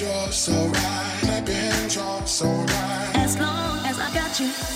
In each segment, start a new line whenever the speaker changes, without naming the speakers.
you're so right. Clap your hands, you're so right.
As long as I got you.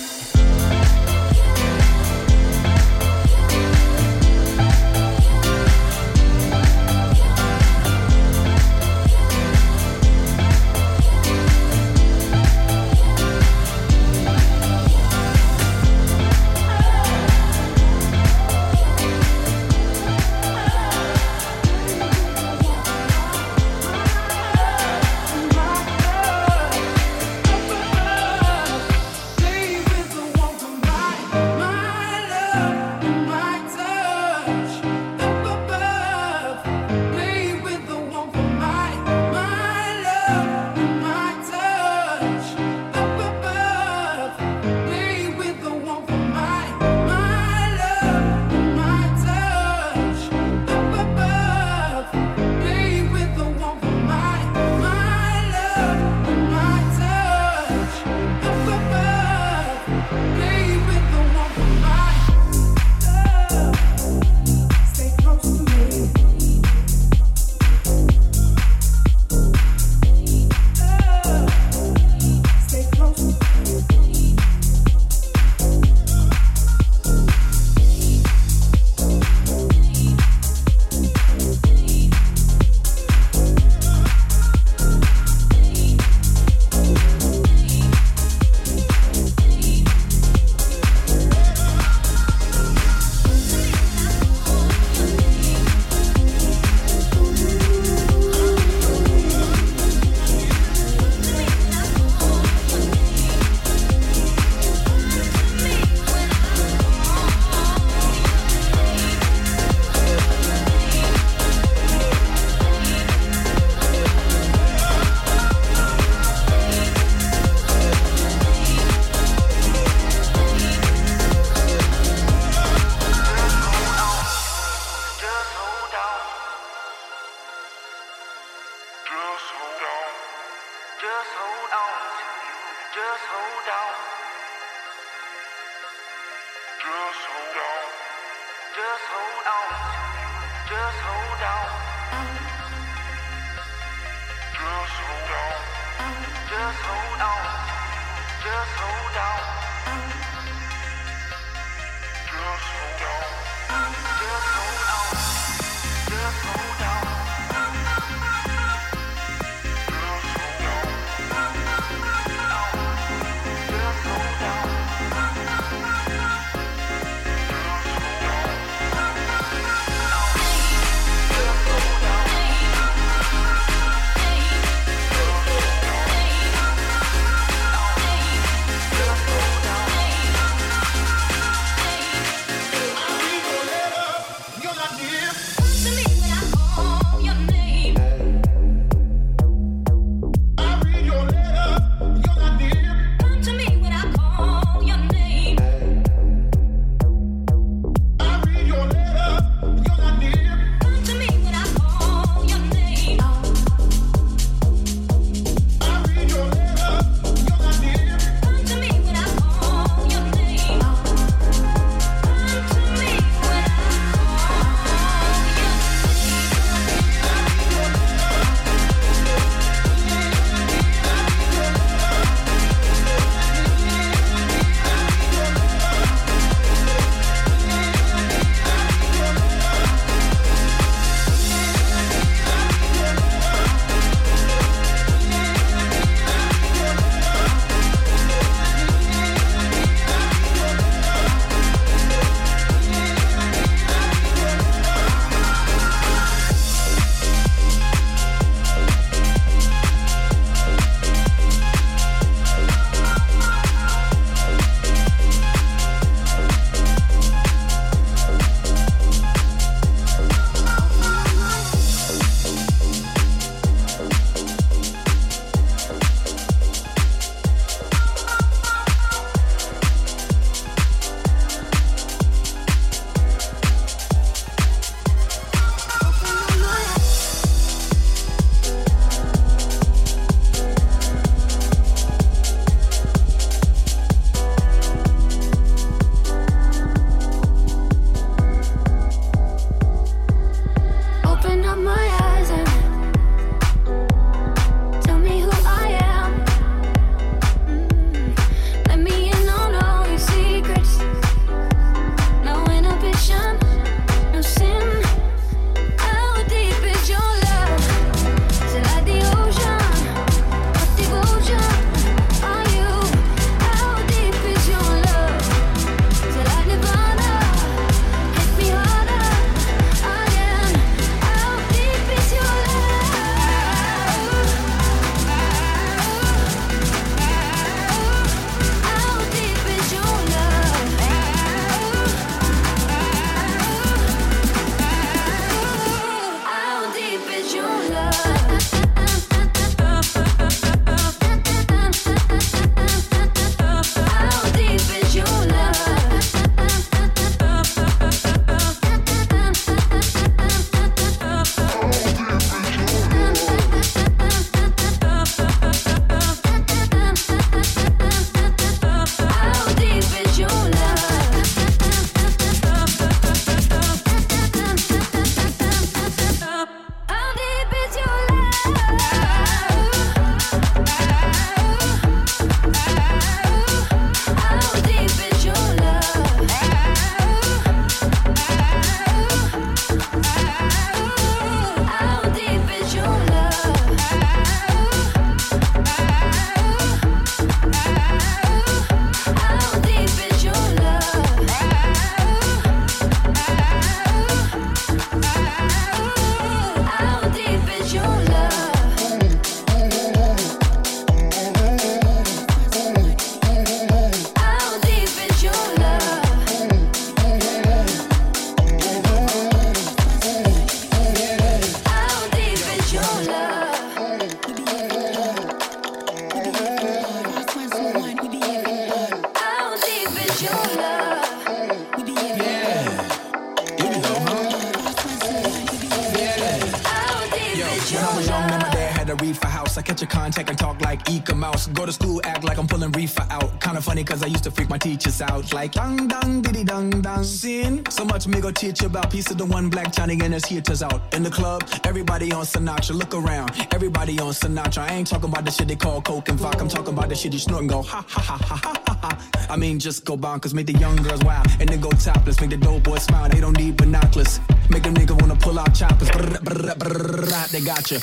My
teachers out. Like dang dang diddy dang dang. Sin. So much me go teach you about piece of the one black Johnny and his heaters out. In the club, everybody on Sinatra. Look around, everybody on Sinatra. I ain't talking about the shit they call coke and vodka. I'm talking about the shit you snort and go ha ha ha ha ha ha. I mean, just go bonkers, make the young girls wild, and then go topless. Make the dope boys smile, they don't need binoculars. Make them nigga wanna pull out choppers. Brr, brr, brr, they got you.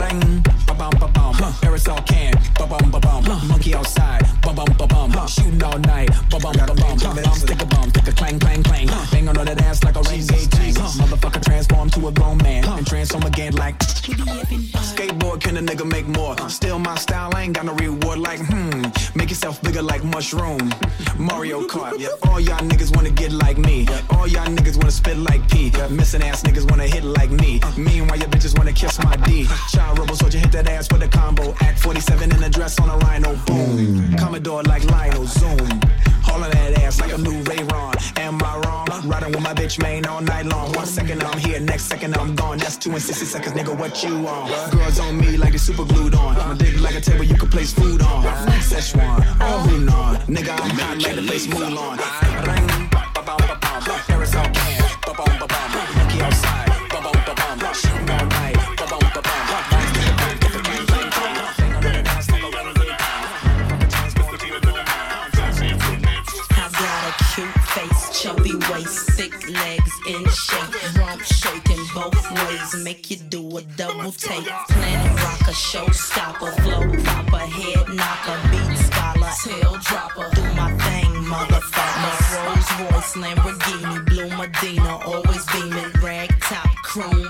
Ring, ba bum ba bum. Aerosol can, ba bum ba bum. Monkey outside, ba bum ba bum. Shooting all night, ba bum ba bum. Bum, stick a bum, stick a clang clang clang. Bang on all that ass like a ring gauge tank. Motherfucker transform to a grown man and transform again like. Skateboard can a nigga make more? Still my style, I ain't got no reward like hmm. Make yourself bigger like mushroom. Mario Kart, yeah. All y'all niggas wanna get like me. All y'all niggas wanna spit like P. Missing ass niggas wanna hit like me. Meanwhile, your bitches wanna kiss my D. Child rebel soldier hit that ass with a combo. Act 47 in a dress on a rhino. Boom. Commodore like Lionel. Zoom. All of that ass like a new Ray Ron. Am I wrong? Riding with my bitch main all night long. One second I'm here, next second I'm gone. That's two and 60 seconds, nigga. What you on? Girls on me like they super glued on. My dick like a table you can place food on. Szechuan, or Hunan. Nigga, I'm hot like the place Mulan. Ring, ba bum ba bum. Aerosol can, ba bum ba bum. Monkey outside,
both ways, make you do a double take. Planet rocker, showstopper, flow popper, head knocker, beat scholar, tail dropper. Do my thing, motherfucker. My Rolls Royce, Lamborghini, blue Medina, always beaming, rag top, chrome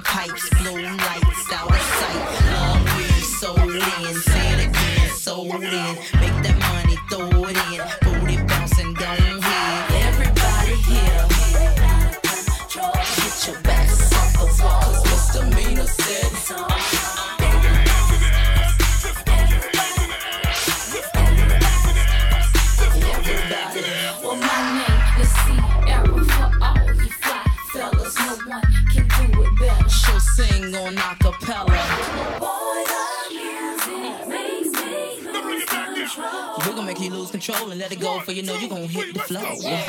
let it go, for you know you gonna hit the flow. I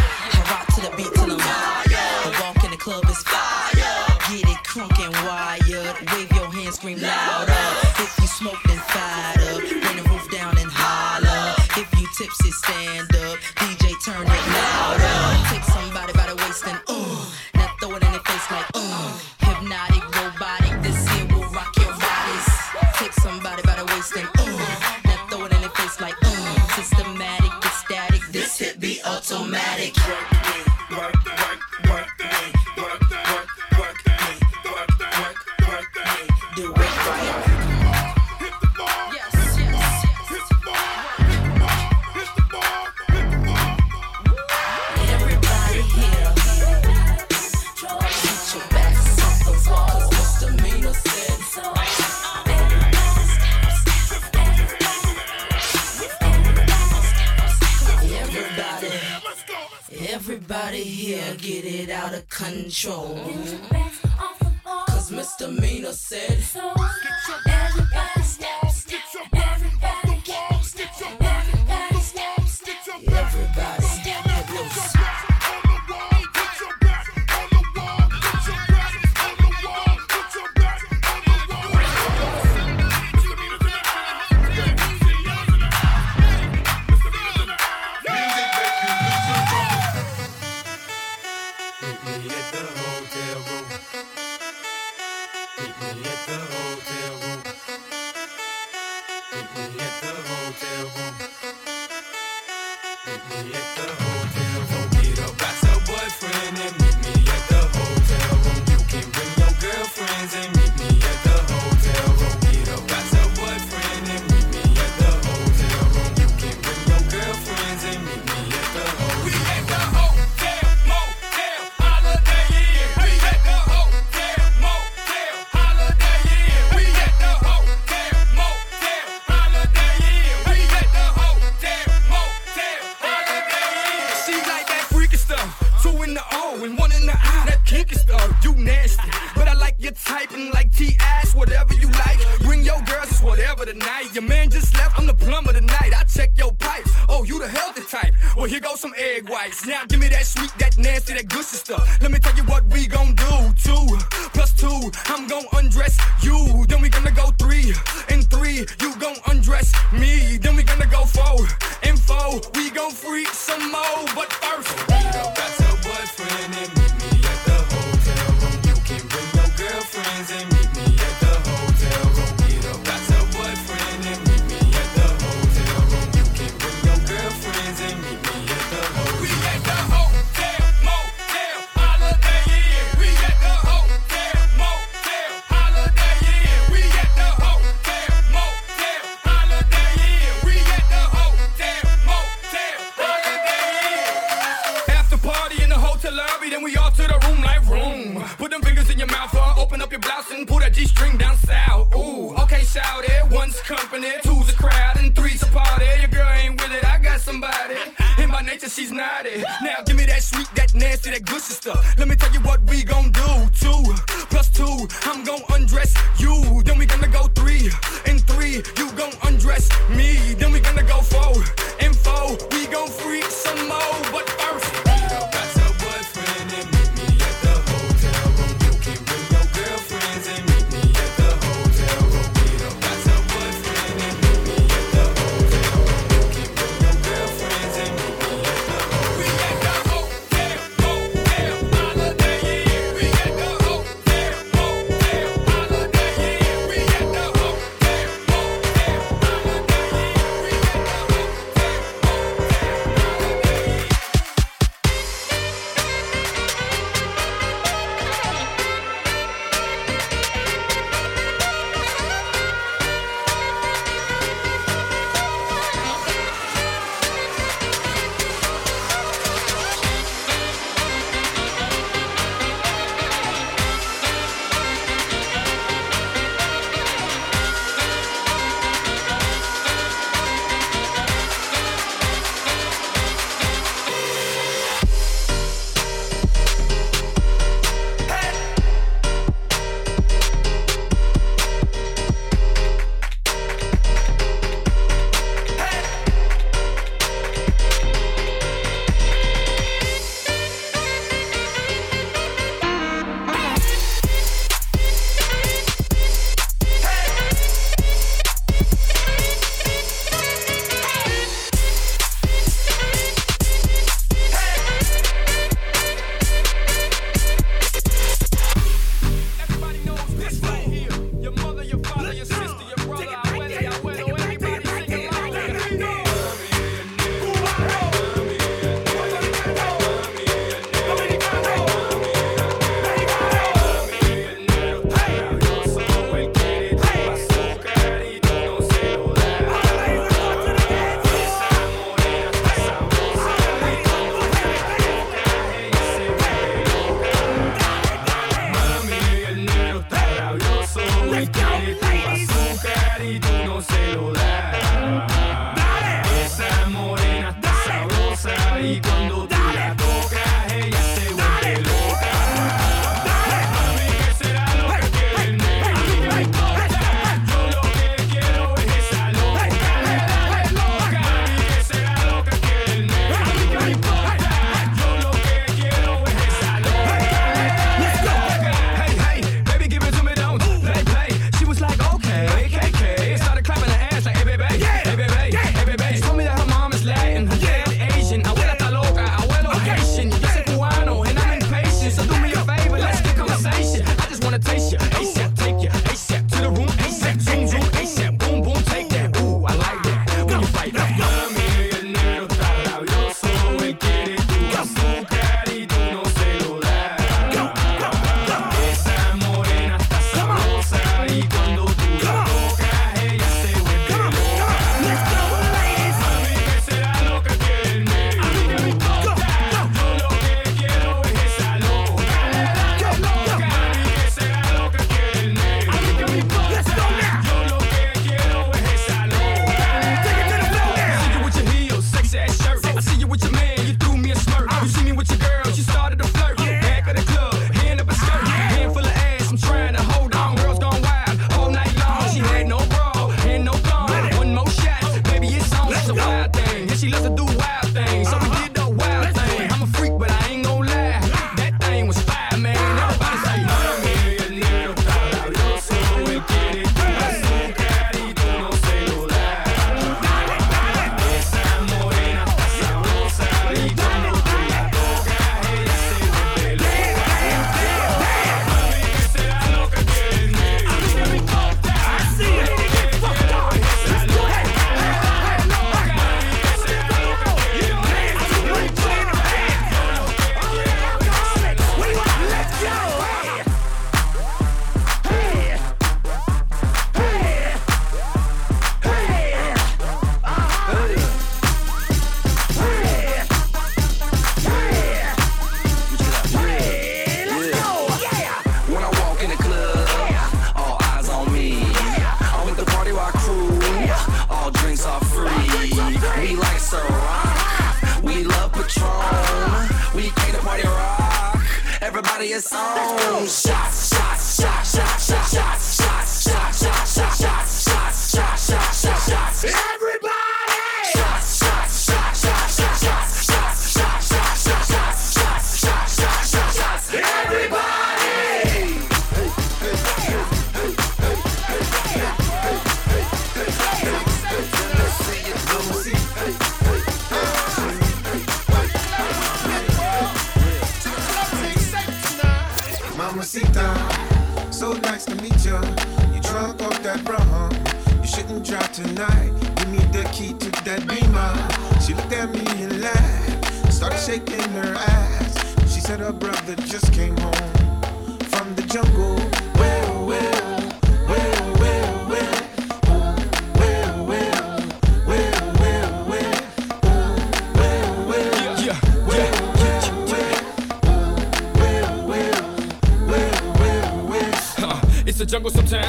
rock to the beat till I'm higher. The walk in the club is fire. Get it crunk and wired. Wave your hands, scream louder. If you smoke, then fired of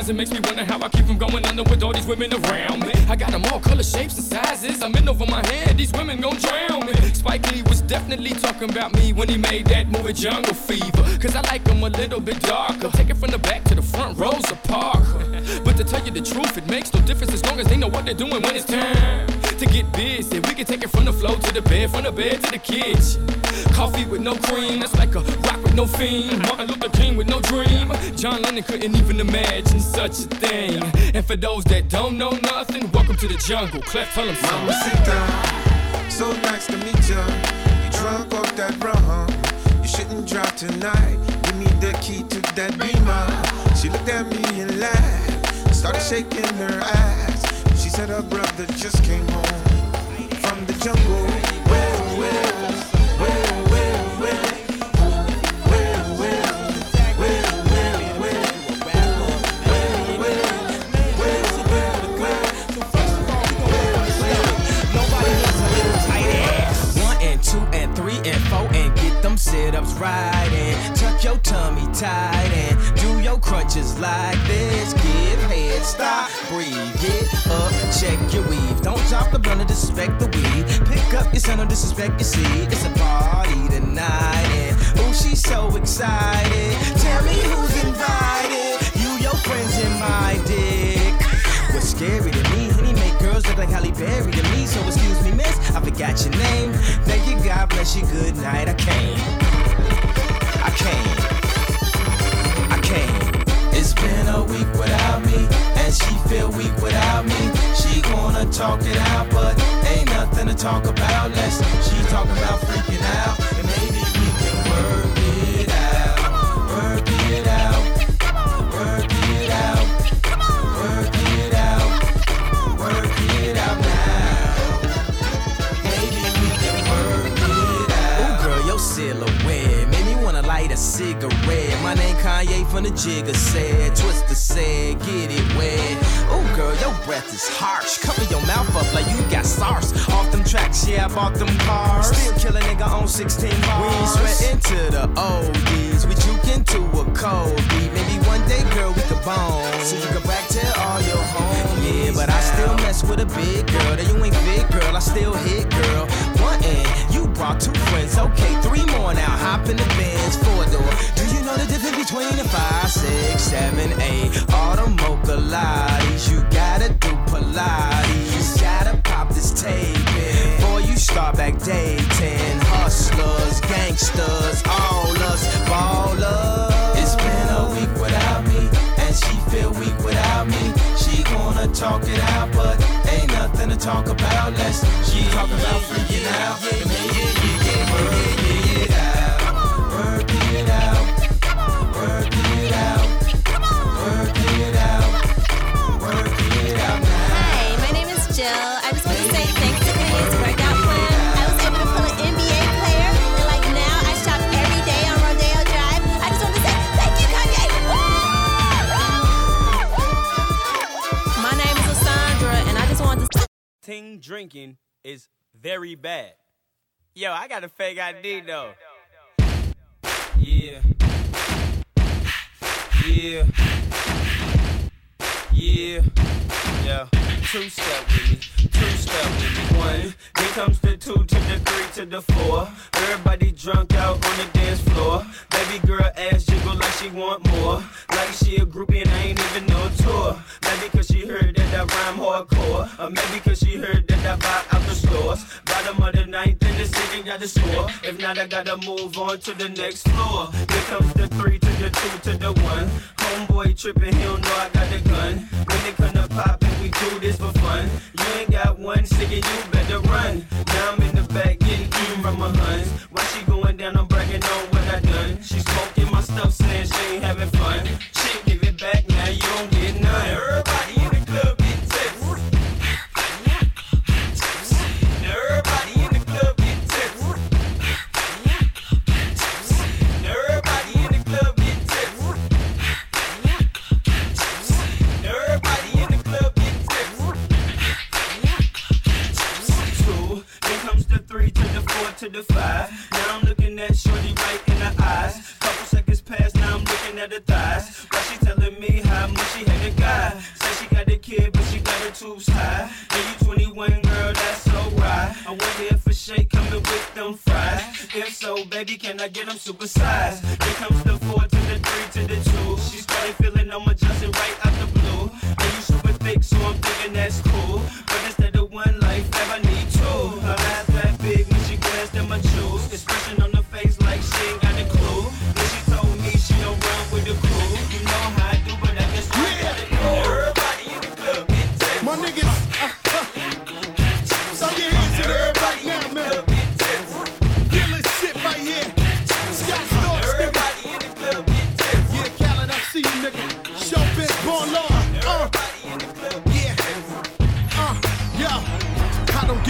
sometimes, it makes me wonder how I keep from going under with all these women around me. I got them all colors, shapes, and sizes. I'm in over my head, these women gon' drown me. Spike Lee was definitely talking about me when he made that movie Jungle Fever. Cause I like them a little bit darker. Take it from the back to the front rows of park. But to tell you the truth, it makes no difference as long as they know what they're doing when it's time to get busy. We can take it from the floor to the bed, from the bed to the kitchen. Coffee with no cream, that's like a rock with no fiend. Martin Luther King with no dream. John Lennon couldn't even imagine such a thing. And for those that don't know nothing, welcome to the jungle. Clef, tell them something.
Mamacita, so nice to meet ya. You drunk off that rum. You shouldn't drive tonight. Give me the key to that beamer. She looked at me and laughed. Started shaking her ass. She said her brother just came home from the jungle.
Sit ups right and tuck your tummy tight and do your crunches like this. Give head, stop, breathe, get up, check your weave. Don't drop the blunt or disrespect the weed. Pick up your or disrespect your seed. It's a party tonight and ooh, she's so excited. Tell me who's invited. You, your friends, and my dick. What's scary to me, girls look like Halle Berry to me. So excuse me, miss, I forgot your name. Thank you, God bless you, good night. I came, I came, I came. It's been a week without me, and she feel weak without me. She wanna talk it out, but ain't nothing to talk about. Let's she talking about freaking out, 16 bars. We ain't sweating to the oldies. Talk about. Let's she talk about freaking out.
Drinking is very bad. Yo, I got a fake ID though. Yeah. Yeah. Yeah, yeah. Two step with me, two step with me. One, then comes the two to the three to the four. Everybody drunk out on the dance floor. Baby girl ass jiggle like she want more. Like she a groupie and I ain't even no tour. Maybe cause she heard that I rhyme hardcore. Or maybe cause she heard that I buy out the stores. Bottom of the ninth in the city got the score. If not, I gotta move on to the next floor. Here comes the three to the two to the one. Homeboy tripping, he don't know I got the gun. When they come to pop and we do this for fun. You ain't got one sticker, you better run. Now I'm in the back getting eaten from my huns. Why she going down, I'm bragging on what I done. She smoking my stuff, saying she ain't having fun. The five. Now I'm looking at Shorty right in the eyes. Couple seconds pass, now I'm looking at her thighs. While she telling me how much she hate a guy. Say she got a kid, but she got her tubes high. And you 21, girl, that's so right. I wonder if a shake coming with them fries. If so, baby, can I get them supersized? Here comes the four to the three to the two. She started feeling I'm adjusting right out the blue. And you super thick, so I'm thinking that's cool.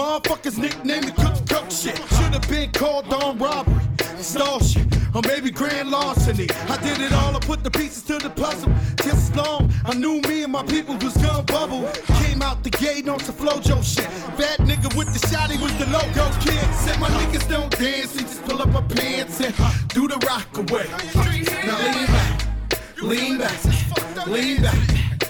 motherfuckers nicknamed the cook cook shit? Should've been called on robbery, shit, or maybe grand larceny. I did it all, I put the pieces to the puzzle. Just as long, I knew me and my people was gonna bubble. Came out the gate on some flojo shit. Bad nigga with the shotty was the logo kid. Said my niggas don't dance, we just pull up our pants and do the rock away. Now lean back, lean back, lean back. Lean back,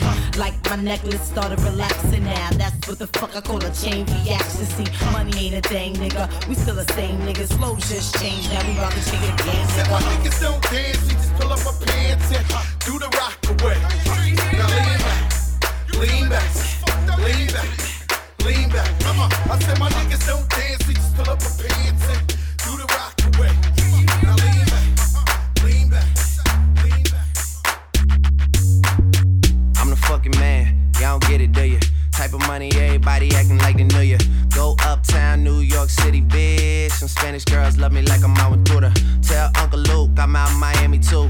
Like my necklace started relaxing now. That's what the fuck I call a chain reaction. See, money ain't a thing, nigga. We still the same niggas. Flow just changed. Now we rock the shit again.
Said my niggas don't dance, we just pull up our pants and do the rock away. Now lean back, lean back, lean back, lean back. Come on. I said my niggas don't dance, we just pull up our pants and
fucking man. Y'all don't get it, do you? Type of money, everybody acting like they knew ya. Go uptown, New York City, bitch. Some Spanish girls love me like I'm out with. Tell Uncle Luke I'm out Miami too.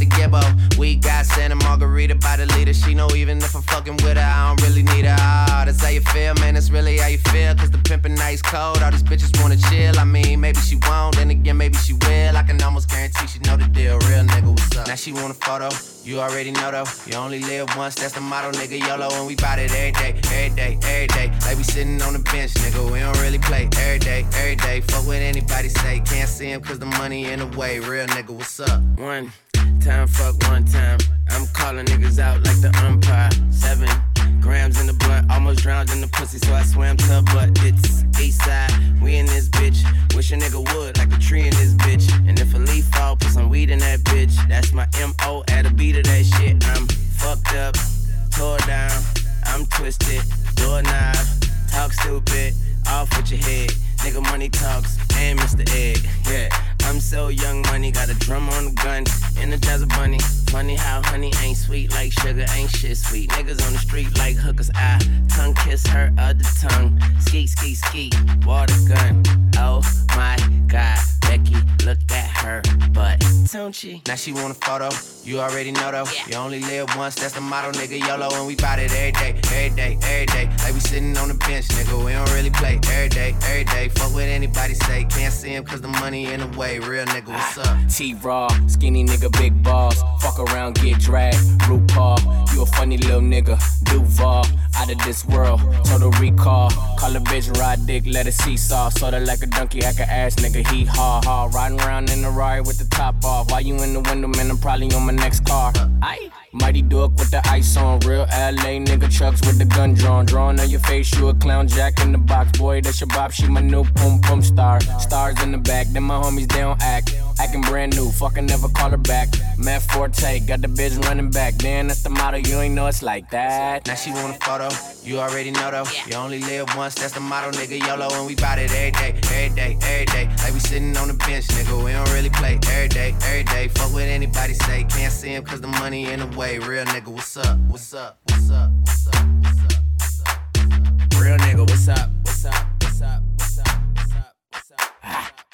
to Gibbo. We got Santa Margarita by the leader. She know even if I'm fucking with her, I don't really need her. Ah, that's how you feel, man. That's really how you feel. Cause the pimpin' nice cold. All these bitches wanna chill. I mean, maybe she won't, then again, maybe she will. I can almost guarantee guarantee she know the deal. Real nigga, what's up? Now she want a photo. You already know though. You only live once, that's the motto, nigga. YOLO, and we bout it every day, every day, every day. Like we sitting on the bench, nigga. We don't really play every day, every day. Fuck what anybody say. Can't see him cause the money in the way. Real nigga, what's up?
One time, fuck one time. I'm calling niggas out like the umpire. Seven grams in the blunt, almost drowned in the pussy, so I swam to butt. It's east side, we in this bitch. Wish a nigga would, like a tree in this bitch. And if a leaf fall, put some weed in that bitch. That's my MO at a beat of that shit. I'm fucked up, tore down, I'm twisted, doorknob, talk stupid, off with your head. Nigga money talks, and Mr. Egg, yeah. I'm so young money, got a drum on the gun, energize a jazz bunny. Funny how honey ain't sweet like sugar, ain't shit sweet. Niggas on the street like hookers, I tongue kiss her other tongue. Ski, ski, ski, water gun. Oh my god, Becky, look at her butt. Don't she?
Now she want a photo. You already know though. You only live once, that's the motto, nigga. YOLO, and we bout it every day, every day, every day. Like we sitting on the bench, nigga. We don't really play every day, every day. Fuck what anybody say. Can't see him cause the money in the way. Real nigga, what's up?
T Raw, skinny nigga, big balls. Fuck around, get dragged. RuPaul, you a funny little nigga. Duval, out of this world. Total recall. Call a bitch, ride dick, let it seesaw. Sorta like a donkey, hack a ass nigga. He ha ha. Riding around in the Rari with the top off. Why you in the window, man? I'm probably on my next car. Aye. Mighty Duck with the ice on. Real LA nigga trucks with the gun drawn. Drawing on your face, you a clown jack in the box. Boy, that's your bop. She my new pum pum star. Stars in the back, then my homies, don't act. Acting brand new, fucking never call her back. Matt Forte, got the bitch running back. Damn, that's the motto, you ain't know it's like that.
Now she want a photo. You already know though. You only live once, that's the motto, nigga. YOLO, and we bout it every day, every day, every day. Like we sitting on the bench, nigga. We don't really play every day, every day. Fuck what anybody say. Can't see him cause the money in the way. Real nigga, what's up? What's up? What's up? What's up?
Real nigga, what's up? Real nigga, what's up?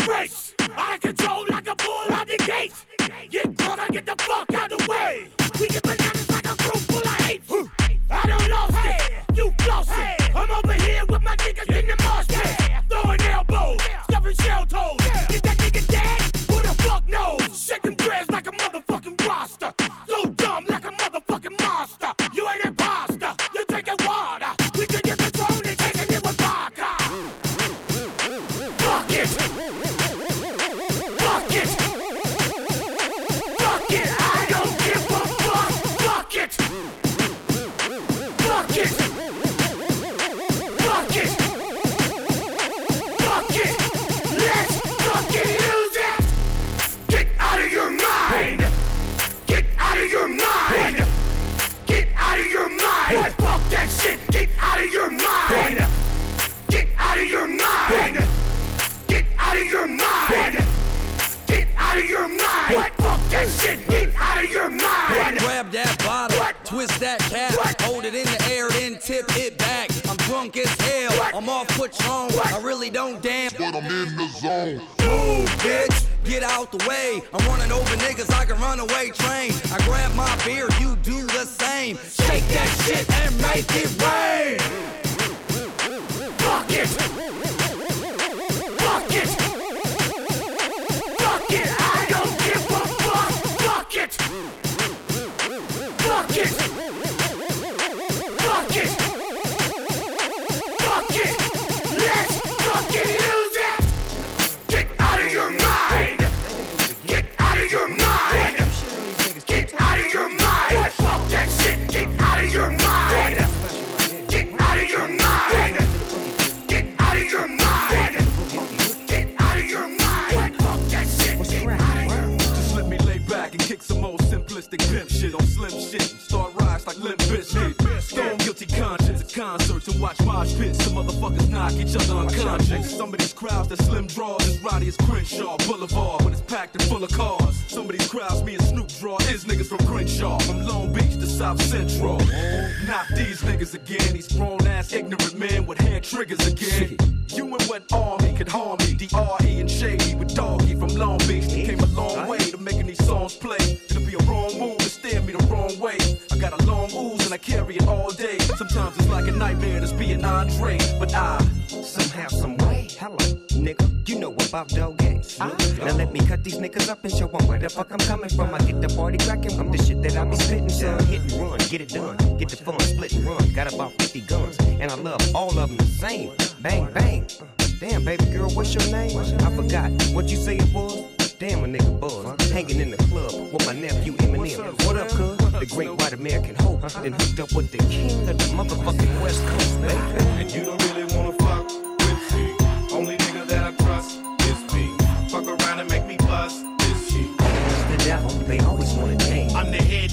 Fucking. I control like a bull out the gate. Get caught, I get the fuck out the way. We get bananas like a group full of hate. I don't lost it. You lost it. I'm over here with my niggas in the mosh pit. Throwing elbows, stuffing shell toes. I
really don't damn, but I'm in the zone. Move, bitch, get out the way. I'm running over niggas like a runaway train. I grab my beer, you do the same. Shake that shit and make it rain.
plastic pimp shit on slim shit. Start rise like limp biscuit. Stone guilty con
concerts and watch mosh pits. Some motherfuckers knock each other unconscious. Some of these crowds that slim draws as rowdy as Crenshaw Boulevard when it's packed and full of cars. Some of these crowds me and Snoop draw is niggas from Crenshaw, from Long Beach to South Central. Not these niggas again, these grown ass ignorant men with hand triggers again. You and what army could harm me? D.R.E. and Shady with Doggy from Long Beach. They came a long way to making these songs play. It'll be a wrong move to steer me the wrong way. I got a long ooze and I carry it all day. Sometimes it's like a nightmare to be an Andre, but I
somehow, some way. Hello, nigga, you know about dog games. Now let me cut these niggas up and show 'em where the fuck I'm coming from. I get the party cracking from the shit that I be spitting, son. Hit and run, get it done, get the fun, split and run. Got about 50 guns, and I love all of them the same. Bang, bang. Damn, baby girl, what's your name? I forgot what you say it was. Damn, a nigga buzz. Hanging in the club with my nephew Eminem. What up, cuz? The great white American hope. Then hooked up with the king of the motherfucking West Coast, baby.
And you don't really wanna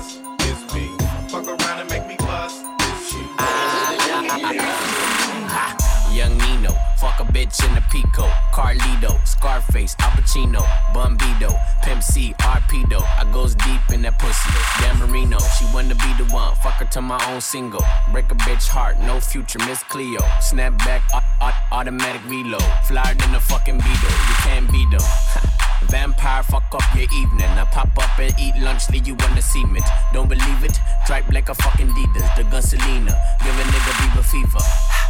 Fuck around and make me bust is she.
Young Nino, fuck a bitch in a Pico. Carlito, Scarface, Al Pacino, Pimp C, Arpedo. I goes deep in that pussy. Dan Marino, she wanna be the one. Fuck her to my own single. Break a bitch heart, no future, Miss Cleo. Snap back, au- au- automatic reload. Flyer than a fucking Beetle, you can't beat them. Vampire, fuck up your evening. I pop up and eat lunch, leave you on the cement. Don't believe it? Tripe like a fucking Adidas, the Gunselina. Give a nigga Bieber fever.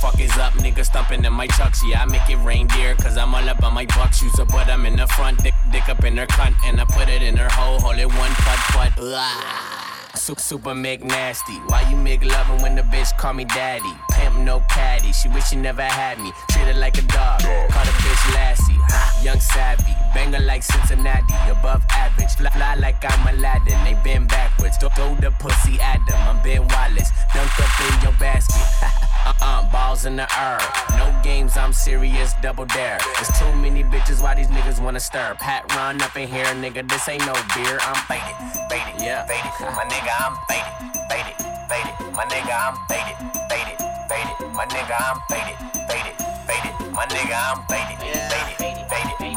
fuck. Is up, nigga stumping in my chucks. Yeah, I make it reindeer, cause I'm all up on my buck shoes. Up, but I'm in the front, dick, dick up in her cunt, and I put it in her hole, hold it one putt putt. Ugh. Su- Super make nasty. Why you make loving when the bitch call me daddy? Pimp no caddy. She wish she never had me. Treat her like a dog. Call the bitch Lassie. Young savvy. Banger like Cincinnati. Above average. Fly, fly like I'm Aladdin. They been backwards. Throw, throw the pussy at them. I'm Ben Wallace. Dunk up in your basket. Uh-uh, balls in the air. No games, I'm serious, double dare. There's too many bitches, why these niggas wanna stir? Pat run up in here, nigga, this ain't no beer. I'm faded, faded, yeah, faded. My nigga, I'm faded, faded, faded. My nigga, I'm faded, faded, faded. My nigga, I'm faded, faded, faded. My nigga, I'm faded, faded, faded.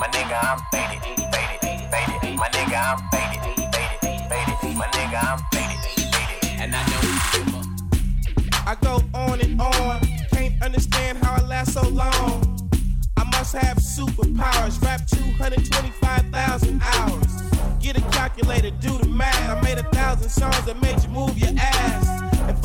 My nigga, I'm faded, faded, faded. My nigga, I'm faded, faded, faded. My nigga, I'm faded, faded. And I don't give a
I go on and on. Can't understand how I last so long. I must have superpowers. Rap 225,000 hours. Get a calculator, do the math. I made a thousand songs that made you move your ass.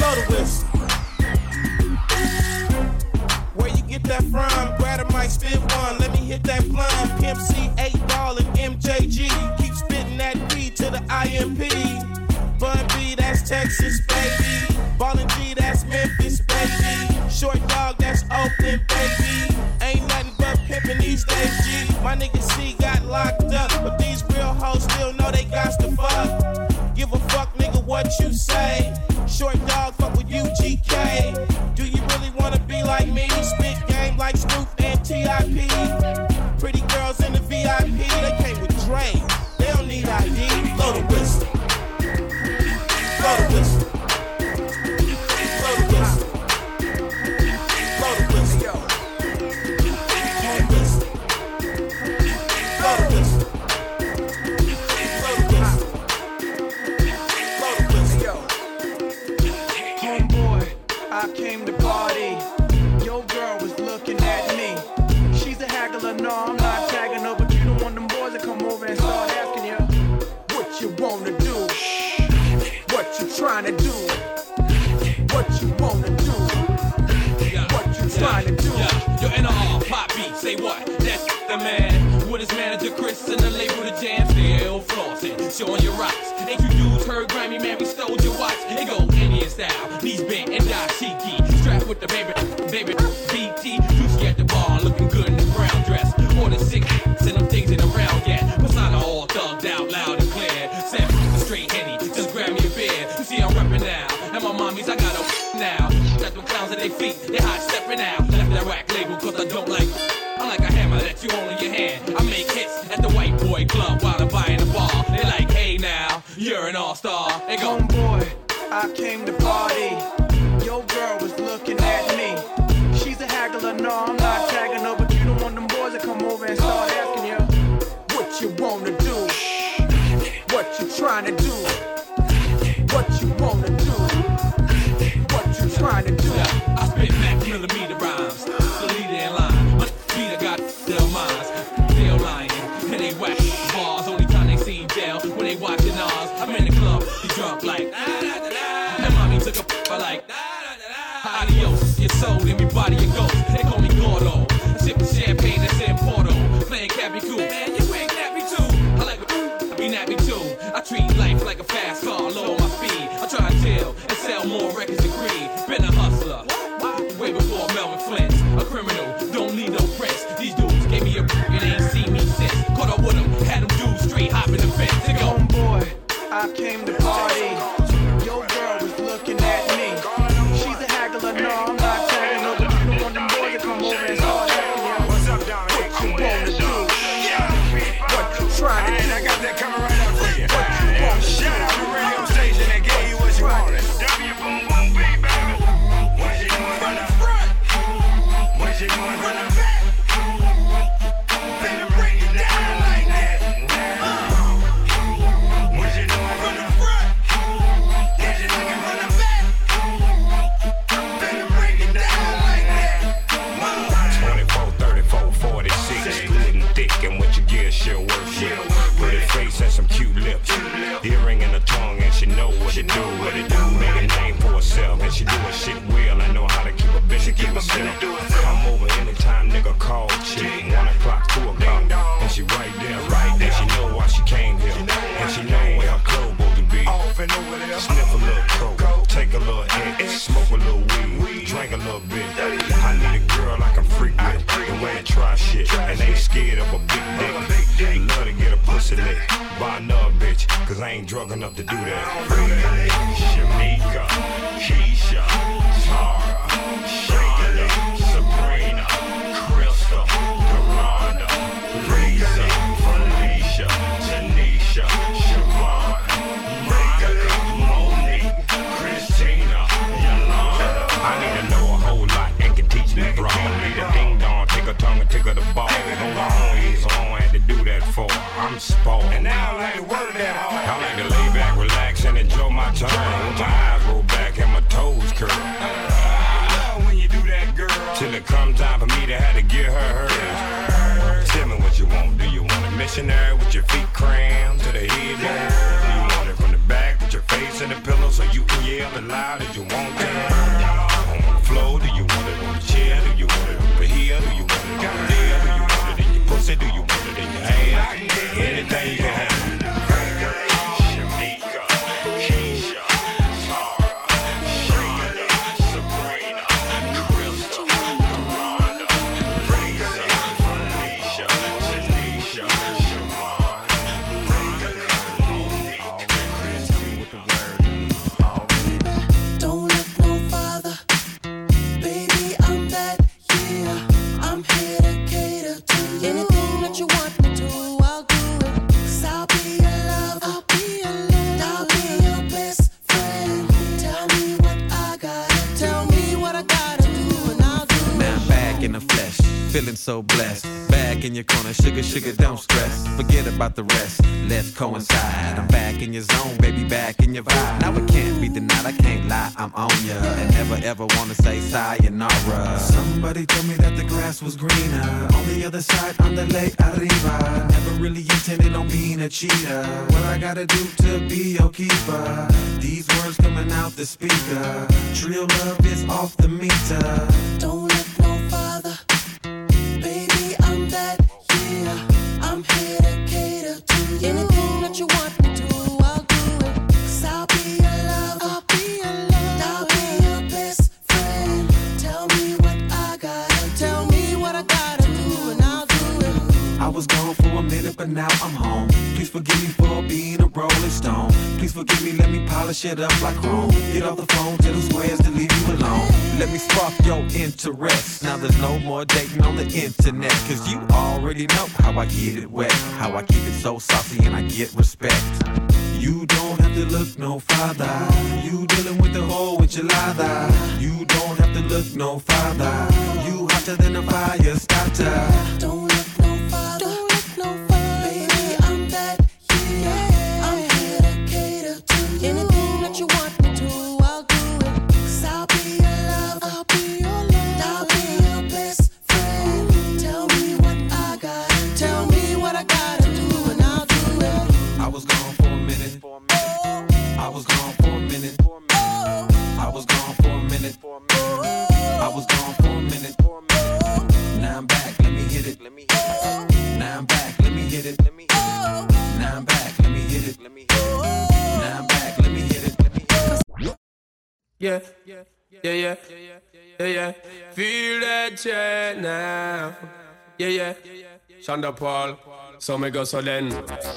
Blow the whistle. Where you get that from? Grab a mic, spit one. Let me hit that blunt. Pimp C, 8 ball, and MJG. Keep spitting that P to the IMP. Bun B, that's Texas, baby. Ballin' G, that's Memphis, baby. Short dog, that's Oakland, baby. Ain't nothing but pimpin' these days, G. My nigga C got locked up, but these real hoes still know they got to fuck give a fuck, nigga, what you say. Short dog, fuck with
UGK. Do you really wanna
be like
me?
Spit game like Snoop and TIP. Pretty girls in the VIP, they
came
with Dre. said, do you want it in your hand? Anything you can have.
About the rest, let's coincide. I'm back in your zone, baby, back in your vibe. Now it can't be denied, I can't lie, I'm on ya. And never ever wanna say sayonara.
Somebody told me that the grass was greener on the other side, on the lake arriba. Never really intended on being a cheater. What I gotta do to be your keeper? These words coming out the speaker. Trill love is off the meter.
Don't
but now I'm home. Please forgive me for being a rolling stone. Please forgive me, let me polish it up like chrome. Get off the phone, tell the squares to leave you alone.
Let me spark your interest. Now there's no more dating on the internet. Cause you already know how I get it wet. How I keep it so saucy and I get respect.
You don't have to look no farther. You dealing with the whole enchilada. You don't have to look no farther. You hotter than a fire starter.
Don't yeah,
yeah. Feel that chair now. Yeah, yeah. Shonda Paul. So me go so then.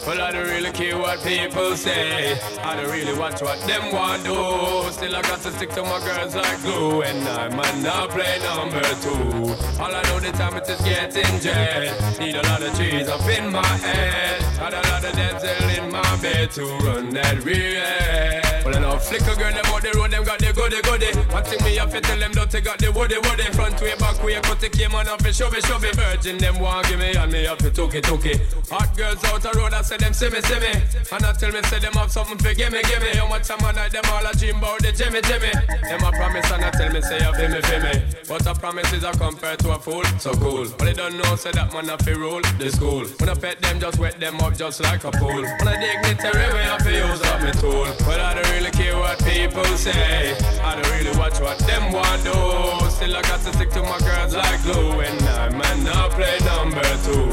Well, I don't really care what people say. I don't really watch what them want do. Still, I got to stick to my girls like glue. And I might not play number two. All I know the time it is getting jet. Need a lot of trees up in my head. Got a lot of dental in my bed to run that real. Well, I know flicker girl, them out the road, them got the goody goody. One thing me have to tell them, don't they got the woody woody. Front way, back way, cut the came on up and show me, show me. Virgin, them want give me, and me have to took it, took it. Hot girls out the road, I say them see me, see me. And I tell me, say them have something for give me, give me. How much time I night, them all a dream about the Jimmy, Jimmy. Them a promise, and I tell me, say you feel me, feel me. But a promise is a compared to a fool, so cool. But they don't know, say that man a fi rule the school. When I pet them, just wet them up just like a pool. When I dignitary, way I fi use up me tool. But I don't really care what people say. I don't really watch what them want do. Still I got to stick to my girls like glue. And I man not play number two.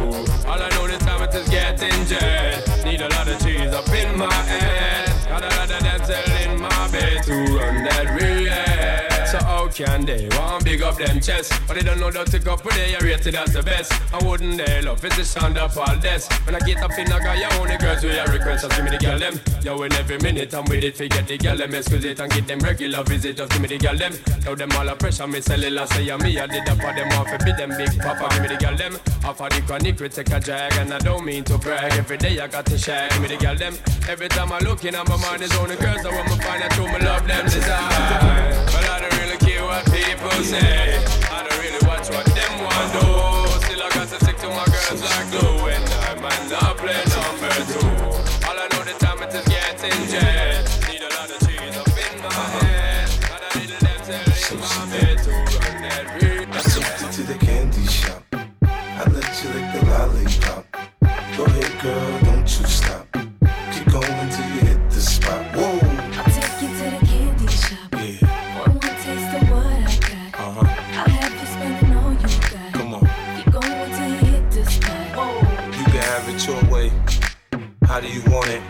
All I know the time it is getting jet. Need a lot of cheese up in my head. Got a lot of dental in my bed to run that real. Can they want big up them chest? But they don't know how to go for they are rated as the best. I wouldn't they love it's the sound of all this. When I get up in a guy, you only girls with your request, just give me the girl them. Yo, in every minute I'm with it, forget the girl them, excuse it and get them regular visit, just give me the girl them. Now them all a pressure, me sell it, I say me, I did up for them off, be them big papa, give me the girl them. Off of the chronic, we take a drag, and I don't mean to brag. Every day I got to share, give me the girl them. Every time I look in, my mind is only girls, I want me find out who me love them design. What people say. I don't really watch what them want do. Still I got to stick to my girls like glue, and I might not play number two. All I know the time it is getting jet. Need a lot of cheese up in my head. Got a little dental in my bed to run that
want it?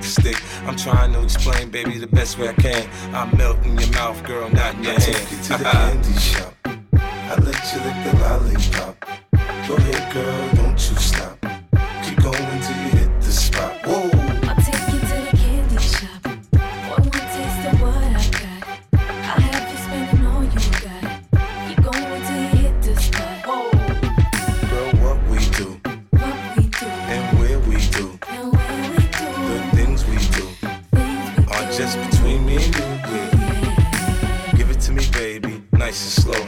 the stick. I'm trying to explain, baby, the best way I can. I melt in your mouth, girl, not in your
I
hand.
take you to the candy shop. I let you lick the lollipop.
Go ahead, girl,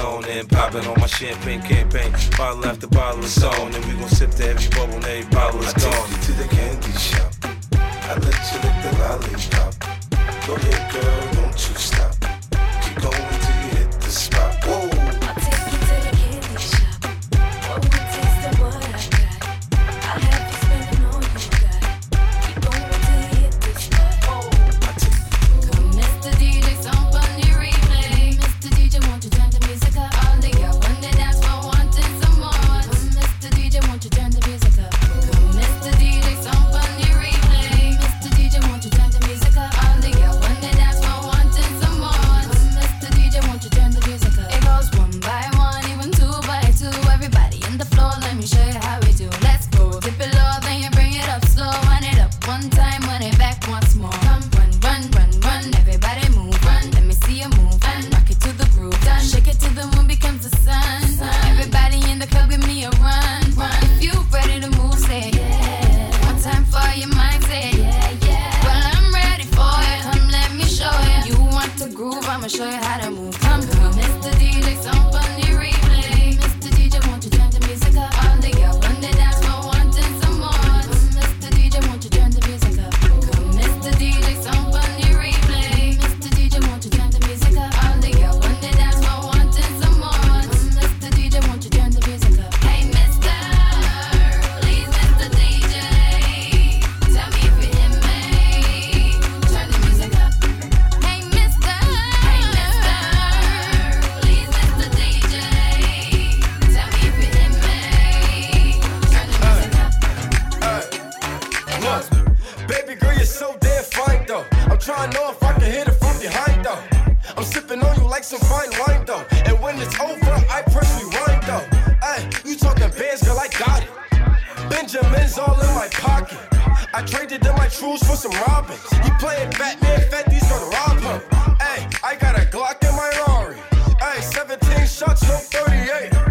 on and popping on my champagne campaign. Bottle after bottle is on, and we gon' sip to every bubble, and every bottle is I take you to the candy shop. I let you lick the lollipop. Go ahead, girl, don't you stop.
Baby girl, you're so damn fine though. I'm trying to know if I can hit it from behind though. I'm sipping on you like some fine wine though. And when it's over, I press rewind though. Hey, you talking bands, girl, I got it. Benjamin's all in my pocket. I traded in my trues for some robins. You playing Batman, Fetty's gonna rob her. Hey, I got a Glock in my Rari. Hey, 17 shots, no 38.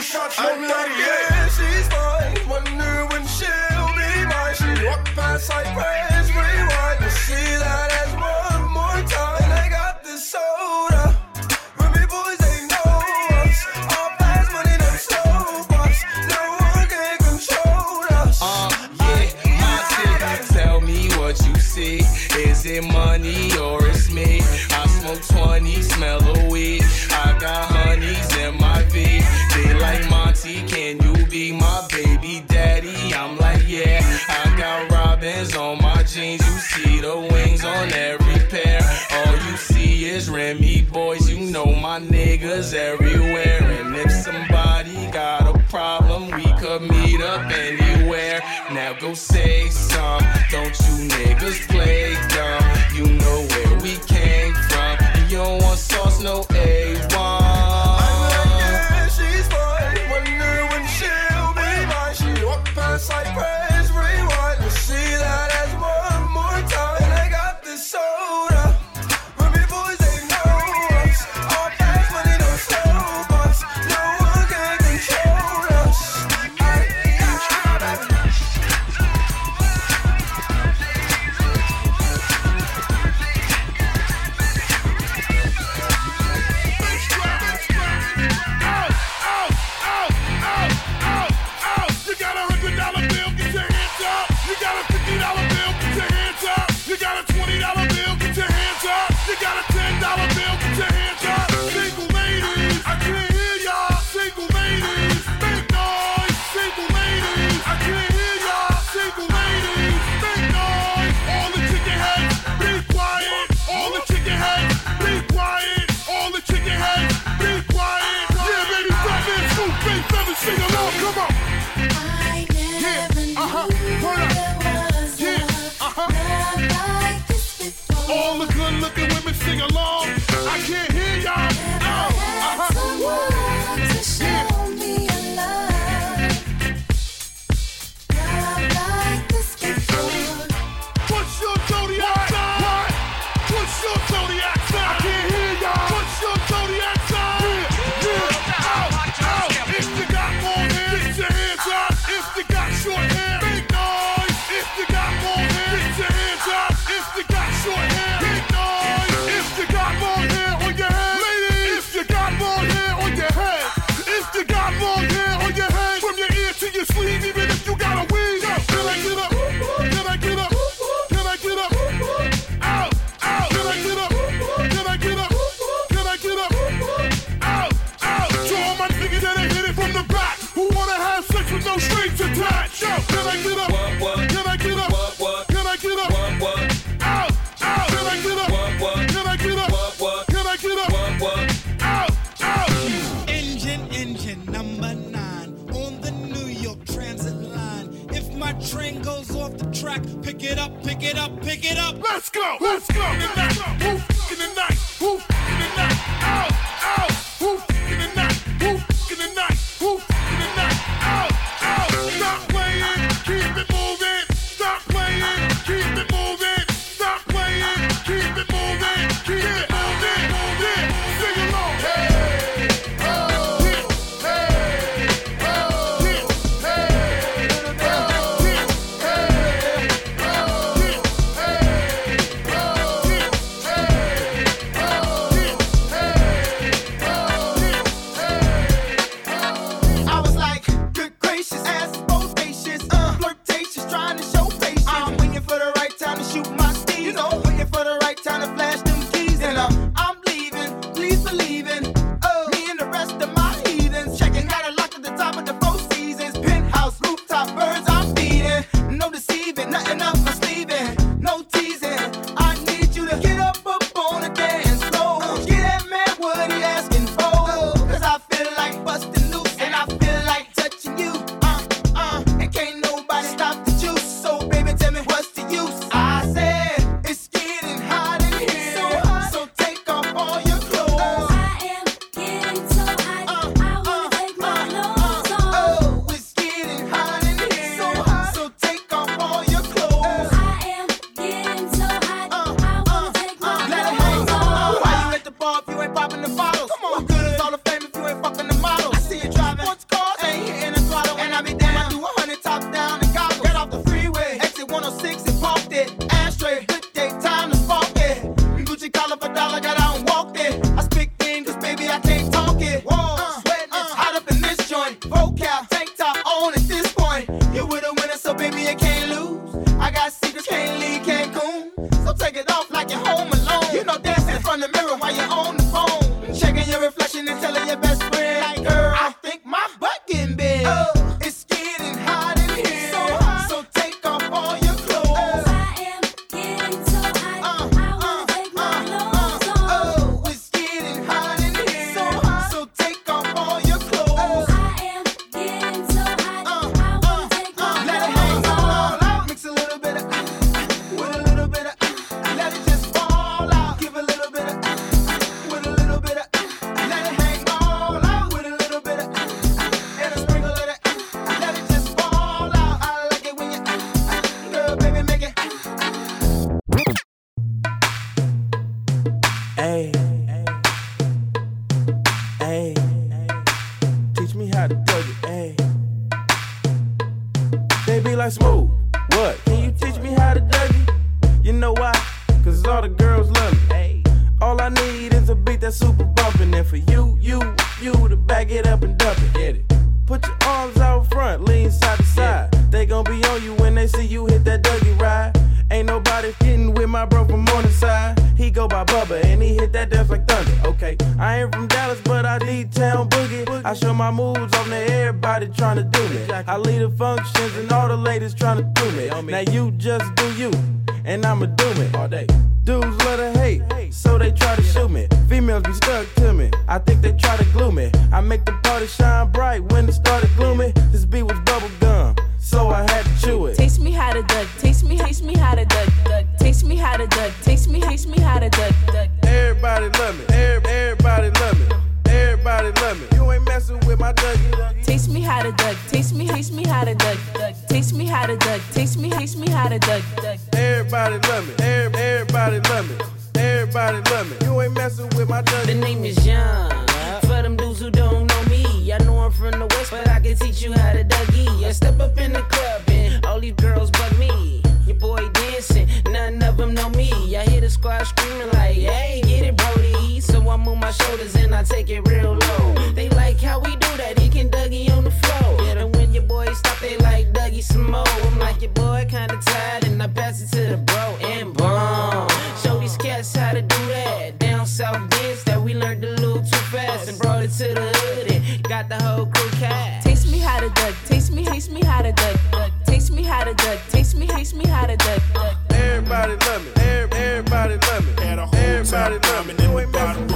17 shots, no 38. Yeah, she's mine. Wonder when she'll be mine. She walked past like praise, rewind to see that as one more time. And I got this soda. Remy boys, they know us. All fast money, them slow bucks. No one can control us.
Uh, yeah, my ticket, tell me what you see. Is it money or it's me? I smoke 20, smell a weed. Robins on my jeans. You see the wings on every pair. All you see is Remy boys. You know my niggas everywhere. And if somebody got a problem, we could meet up anywhere. Now go say some. Don't you niggas play dumb?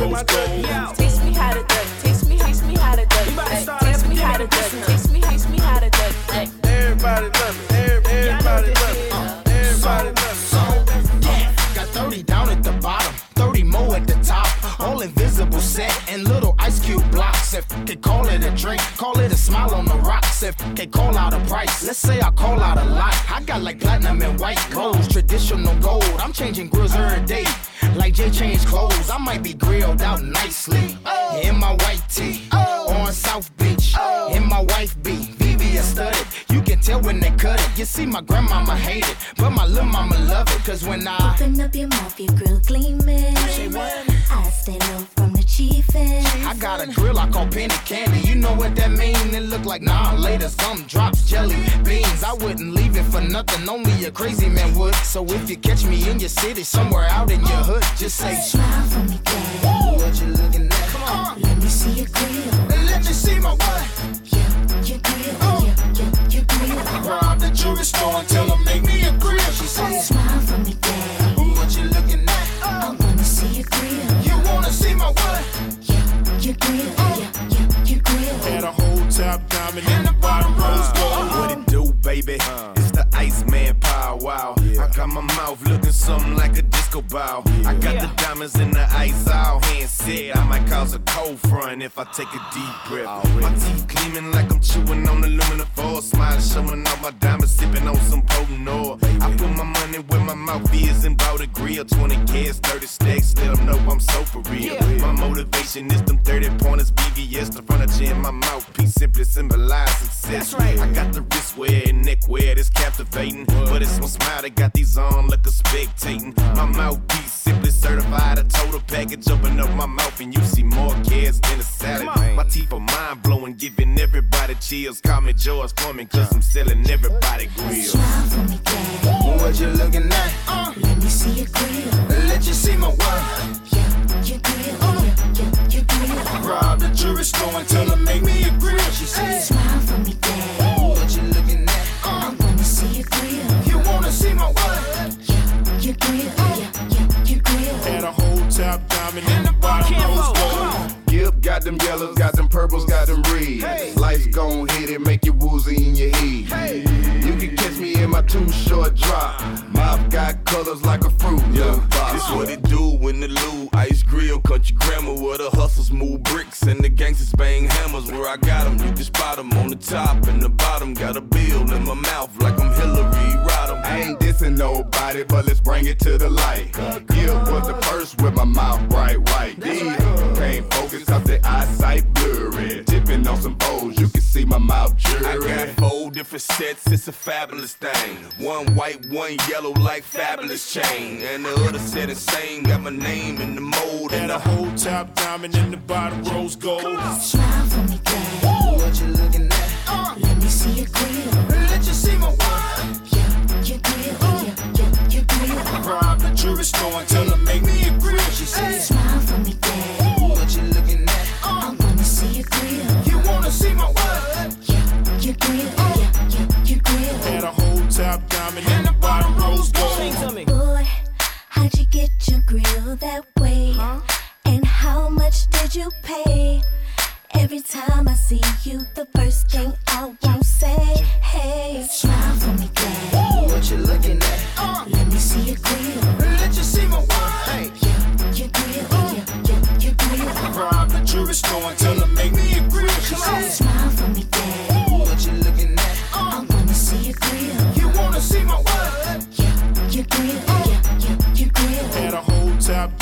With
my
Dougie.
Taste me how to duck. Taste me, taste me how to duck. Taste me how to duck. Taste me,
If they call out a price, let's say I call out a lot. I got like platinum and white gold, traditional gold. I'm changing grills every day. Like Jay changed clothes, I might be grilled out nicely. In my white tee, on South Beach. In my wife beat, tell when they cut it. You see, my grandmama hate it, but my little mama love it. Cause when I
Open up your mouth, your grill gleaming. I stay low from the chief end.
I got a grill I call penny candy. You know what that mean? It look like nah later. Some drops jelly beans. I wouldn't leave it for nothing. Only a crazy man would. So if you catch me in your city, somewhere out in your hood, just say
Smile for me, daddy.
What you looking at? Come on.
Let me see your grill.
The jewelry store and tell them make me a grill. She said
Smile for me, daddy.
What you looking at?
I wanna see your grill.
You wanna see my what?
Yeah, Your grill. Uh. Your, your, your grill.
Had a whole top diamond and the bottom rose gold.
What it do, baby? It's the Iceman Paul Wall. Got my mouth looking something like a disco ball. I got the diamonds in the ice all hand said. I might cause a cold front if I take a deep breath. My teeth gleaming like I'm chewing on aluminum foil. Smiling, showing off my diamonds, sipping on some potent oil. I put my money where my mouth is and bought a grill. 20 kids, 30 stacks, let them know I'm so for real. My motivation is them 30 pointers, VVS, the furniture in my mouthpiece simply symbolize success. I got the wrist wear and neck wear that's captivating. But it's one smile that got these on like a spectating. My mouthpiece simply certified a total package. Open up my mouth and you see more kids than a salad. My teeth are mind blowing, giving everybody chills. Call me George Foreman, cause I'm selling everybody grills.
Smile for me, daddy.
What you looking at? Uh.
Let me see your grill.
Let you see my what?
Your grill. Uh. Your, your, your grill.
Rob the jewelry store and tell them make me a grill.
Diamond and the bottom rose gold.
Yep, got them yellows, got them purples, got them reds. Life's gon' hit it, make you woozy in your head. You can catch me in my too short drop. Mouth got colors like a fruit.
Yeah, this what it do when the Lou Ice Grill Country Grammar where the hustlers move bricks and the gangsters bang hammers where I got 'em, You can spot 'em on the top and the bottom. Got a bill in my mouth like I'm Hillary Rodham.
Dissing nobody, but let's bring it to the light. Gil was the first with my mouth bright white. Yeah, can't focus cause the eyesight blurry. Tipping on some bowls, you can see my mouth
I got
jury.
four different sets, it's a fabulous thing. One white, one yellow, like fabulous chain. And the other set is same, got my name in the mold.
Had
And
a whole top diamond and the bottom rose gold.
Smile for me, daddy.
What you looking at? Uh.
Let me see your grill.
Let you see my what? What you at?
I wanna see grill.
You wanna see my what?
Grill.
Had a whole top diamond and bottom rose gold.
Boy, how'd you get your grill that way? And how much did you pay? Every time I see you, the first thing I won't say, hey, smile for me
what you looking at.
Uh, let me see your grill.
Let you see my wine. Hey.
Yeah, your grill. Uh, yeah, yeah, your grill.
Rob the jewelry store and tell them make me a grill. She said,
smile for
me, dad. Ooh. What you looking at? Uh, I wanna see your grill. You wanna see my wine? Yeah, your grill. Uh, yeah, yeah, your grill.
Had a whole top